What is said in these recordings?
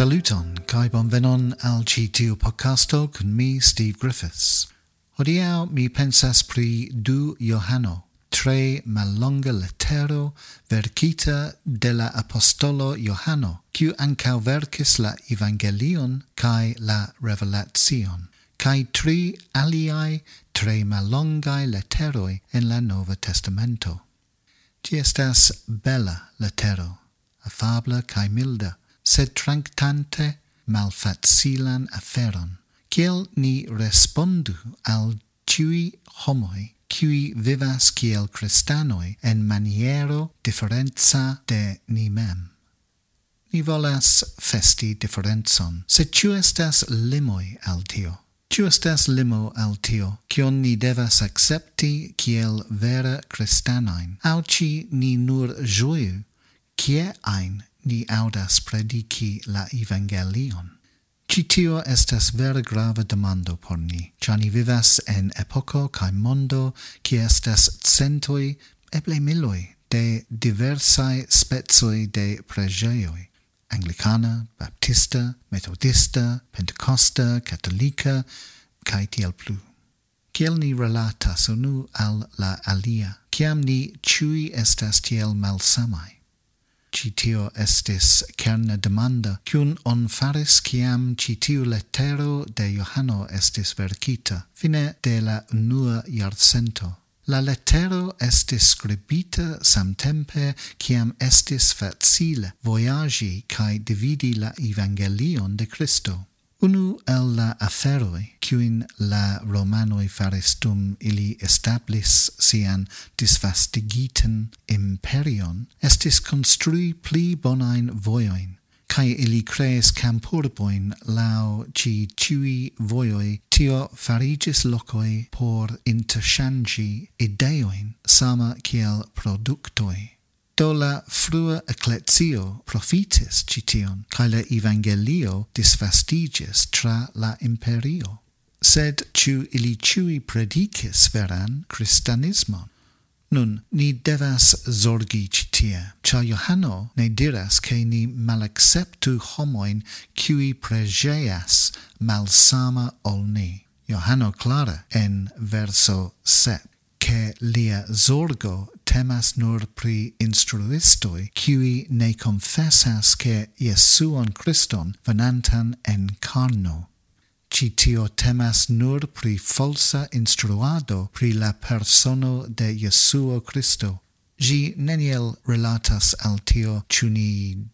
Saluton, kai bonvenon al ci tiu podcasto kun mi, Steve Griffiths. Hodiau mi pensas pri du Johano, tre malonga letero verkita de la apostolo Johano, kiu ancau verkis la evangelion kai la revelation, kai tri aliai tre malongai letteroi en la Nova Testamento. Ci estas bella letero, afabla kai milda, sed tranctante malfacilan aferon. Ciel ni respondu al ciui homoi, qui vivas kiel cristanoi en maniero differenza de ni mem. Ni volas festi differenzon, se ciu estas limoi al tio. Ciu estas limo al tio, cion ni devas accepti kiel vera cristanoin, au ci ni nur joiu, cie ein ni audas predici la evangelion. Citio estas vera grave demando por ni, cia ni vivas en epoco cae mondo qui estas centoi, eble miloi, de diversae spezoi de pregeioi, Anglicana, Baptista, Methodista, Pentecosta, Catolica, cae tiel plu. Ciel ni relatas unu al la alia, ciam ni ciui estas tiel malsamai. Ci tio estis kerna demanda, cun on faris ciam ci tiu de Johano estis verkita, fine de la unua iarcento. La lettero estis scribita samtempe ciam estis facile voyagi cae dividi la evangelion de Christo. Unu el la aferoi, cuin la Romanoi faris dum ili establis sian disvastigiten imperion, estis construi pli bonain voioin, cae ili crees campurboin lau ci ciui voioi, tio farigis locoi por interchangi ideoin, sama kiel productoi. Do la frua ecclesio profitis citium, cae la evangelio disvastigis tra la imperio. Sed ciu ili ciui predicis veran Christianismon? Nun, ni devas zorgi citia, ca Johano ne diras che ni malacceptu homoin cui pregeas malsama ol ni. Johano clara en verso 7 che lia zorgo temas nur pri instruistoi, qui ne confessas che Iesuon Christon venantan en carno. Ci tio temas nur pri falsa instruado pri la persono de Iesuo Christo, Gi neniel relatas al tio, ĉu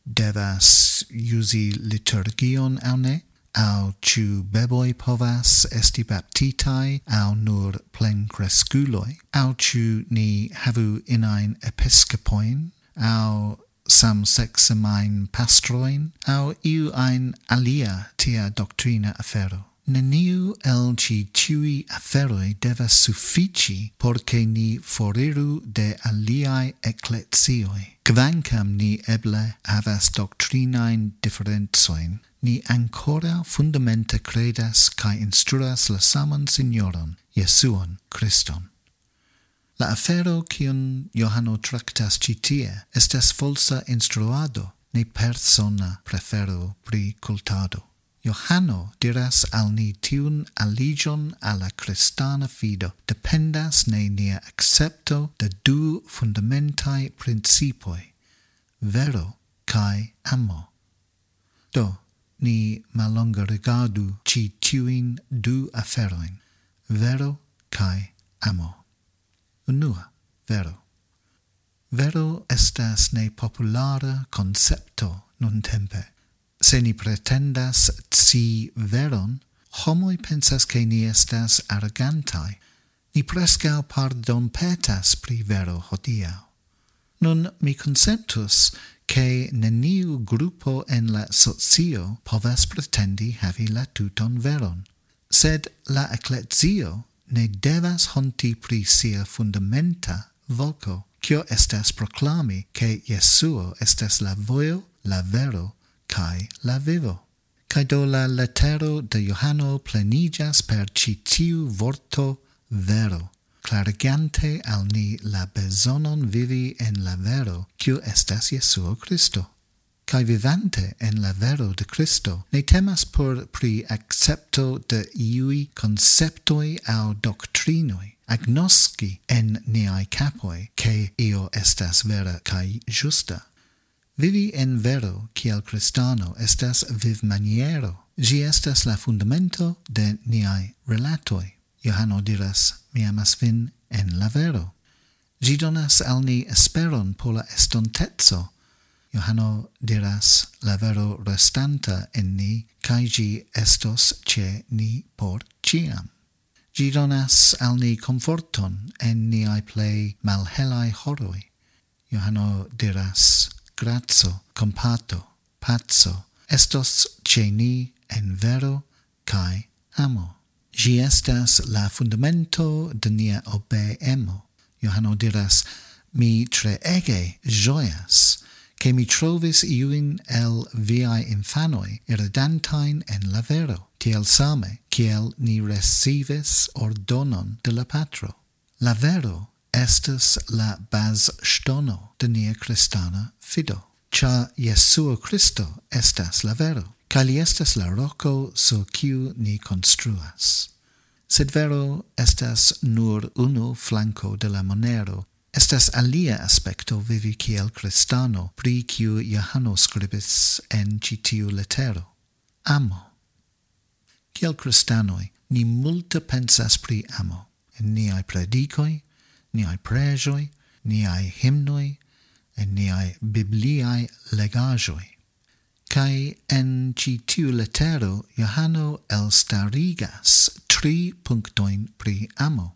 devas usi liturgion au ne? au ciu beboi povas esti baptitai, au nur plencresculoi, au ciu ni havu inain episcopoin, au samsexamain pastroin, au iu ein alia tia doctrina afero. Neniu el ci ciui aferoi devas suffici porce ni foriru de aliae ecclesioi. Quancam ni eble havas doctrinain differenzoin, ni ancora fundamenta credas cae instruas la saman Signoron, Iesuon, Christon. La afero cion Johano tractas citie estas falsa instruado, ne persona prefero pri cultado. Johano diras al ni tiun aligion alla cristana fido dependas ne nia accepto de du fundamentai principoi, vero cae amo. Do, ni malonga rigardu ci tiuin du aferoin, vero cae amo. Unua, vero. Vero estas ne populara concepto non tempe. Se ni pretendas ci veron, homoi pensas che ni estas argantai. Ni prescau pardon petas pri vero hodiau. Nun mi consentus che neniu gruppo en la socio povas pretendi havi la tuton veron, sed la ecclesio ne devas honti pri sia fundamenta voco, cio estas proclami che Jesuo estas la voio, la vero cae la vivo. Cae do la lettero de Johano plenigas per citiu vorto vero, clarigante al ni la besonon vivi en la vero, quiu estas Jesuo Christo. Cae vivante en la vero de Christo, ne temas por pri accepto de iui conceptoi au doctrinoi, agnosci en niai capoi, che io estas vera cae justa Vivi en vero kiel cristano estas viv maniero. Gi estas la fundamento de niai relatoi. Johano diras, mi amas vin en la vero. Gi donas al ni esperon por la estontezzo. Johano diras, la vero restanta en ni, cae gi estos ce ni por ciam. Gi donas al ni conforton en niai plei malhelai horoi. Johano diras, grazo, compato, pazzo, estos ce ni en vero cae amo. Gi estas la fundamento de nia obeemo. Johano diras, mi tre ege joias, che mi trovis iuin el viae infanoi iridantain en la vero, tiel same, kiel ni recives ordonon de la patro. La vero estes la bas stono de nia cristana fido. Cha Jesuo Christo estas la vero cali estas la roco so kiu ni construas. Sed vero estas nur unu flanco de la monero, estas alia aspecto vivi kiel cristano pri kiu Johano scribis en citiu letero. Amo. Kiel cristanoi, ni multa pensas pri amo, en niai predicoi, niai prejoi, niai himnoi, en niai bibliai legajoi. Cae en ci tiu letero Johano elstarigas tri punctoin pri amo.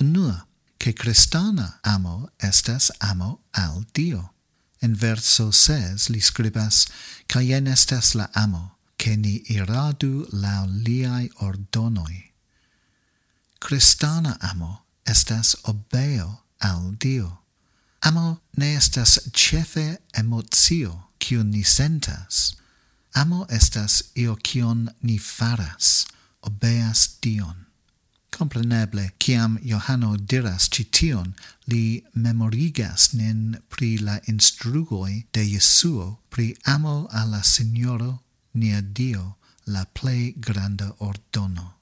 Unua, che cristana amo estas amo al Dio. En verso 6 li scribas, Caien estas la amo, che ni iradu lau liai ordonoi. Cristana amo estas obeo al Dio. Amo ne estas cefe emotio kiun ni sentas. Amo estas io kion ni faras, obeas Dion. Compreneble, ciam Johano diras cition, li memorigas nin pri la instrugoi de Jesuo pri amo alla Signoro, nia Dio, la plei granda ordono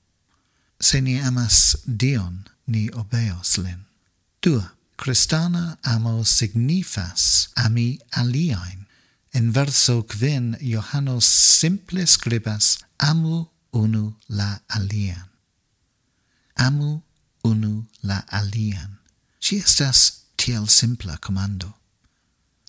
se ni amas Dion, ni obeos lin. Dua, Christana amo signifas ami aliaen. En verso quin, Johannes simple scribas amu unu la alian. Amu unu la alian. Ci estas tiel simpla comando.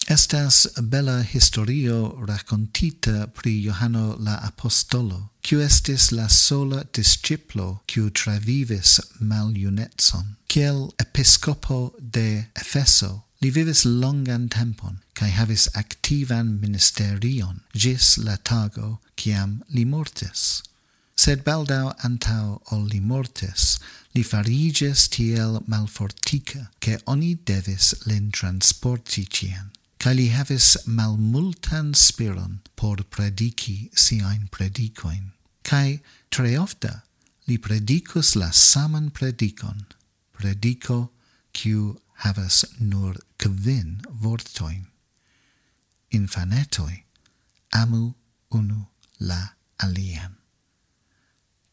Estas bella historio racontita pri Johano la Apostolo, quiu estis la sola disciplo quiu travivis maliunetson. Ciel episcopo de Efeso, li vivis longan tempon, cae havis activan ministerion, gis la tago ciam li mortis. Sed baldau antau ol li mortis, li fariges tiel malfortica, che oni devis lin transporti cien cae li havis malmultan spiron por predici siain predicoin, cae tre ofta li predicus la saman predicon, predico quiu havas nur kvin vortoin. Infanetoi amu unu la alien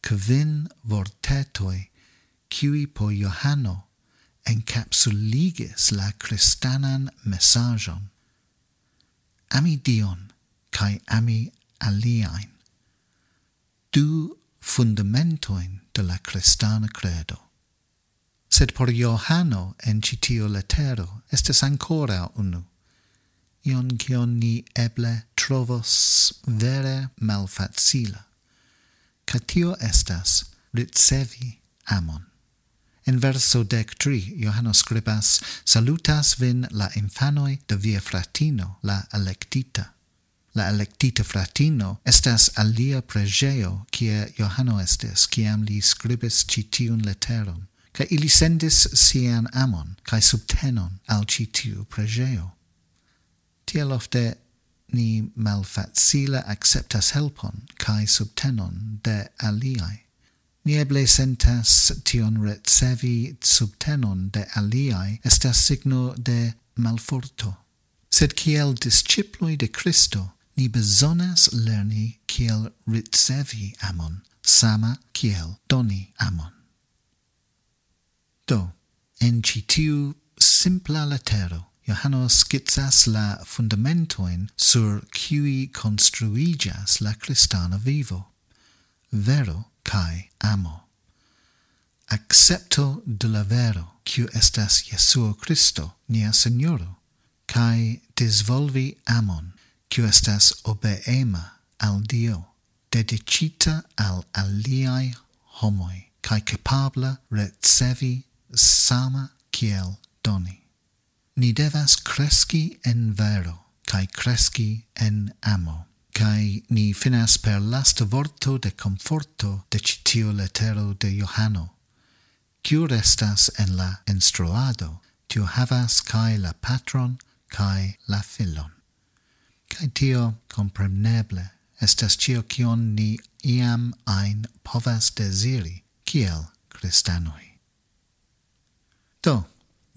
Kvin vortetoi qui po Johano encapsuligis la Christanan messagion ami Dion kai ami aliain. Du fundamentoin de la cristana credo. Sed por Johano en citio letero estes ancora unu, ion cion ni eble trovos vere malfacila, Catio estas ricevi amon. En verso dec tri, Johanno scribas, salutas vin la infanoi de via fratino, la electita. La electita fratino estas alia pregeo cie Johanno estes, ciam li scribis citiun leterum, ca ili sendis sian amon, ca subtenon al citiu pregeo. Tiel ofte ni malfacile acceptas helpon cae subtenon de aliae. Ni eble sentas tion recevi subtenon de aliai estas signo de malforto. Sed kiel disciploi de Christo, ni bezonas lerni kiel ricevi amon, sama kiel doni amon. Do, en citiu simpla letero, Johano skizas la fundamentoin sur cui construigas la cristana vivo. Vero, kai amo. Accepto de la vero, quiu estas Jesuo Christo, nia Signoro, kai disvolvi amon, quiu estas obeema al Dio, dedicita al aliai homoi, kai capabla recevi sama kiel doni ni devas cresci en vero, cae cresci en amo. cae ni finas per lasta vorto de conforto de citio letero de Johano. Ciu restas en la instruado, tiu havas cae la patron cae la filon. Cae tio, compreneble, estas cio cion ni iam ein povas desiri, kiel cristanoi. Do,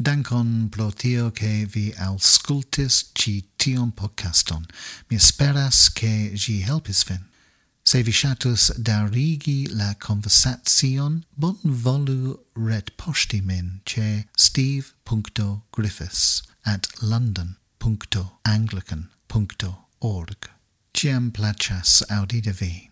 Dankon pro tio che vi auscultis ci tion podcaston. Mi esperas che gi helpis vin. Se vi shatus darigi la conversation, bon volu ret posti min ce steve.griffiths at london.anglican.org. Ciam placas audida vi.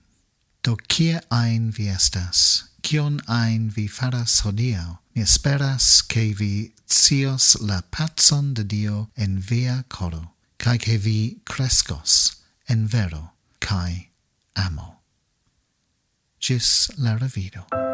Do kie ein vi estas? kion ein vi faras hodiau. Mi esperas ke vi cios la patson de Dio en via coro, cae che vi crescos en vero cae amo. Gis la revido.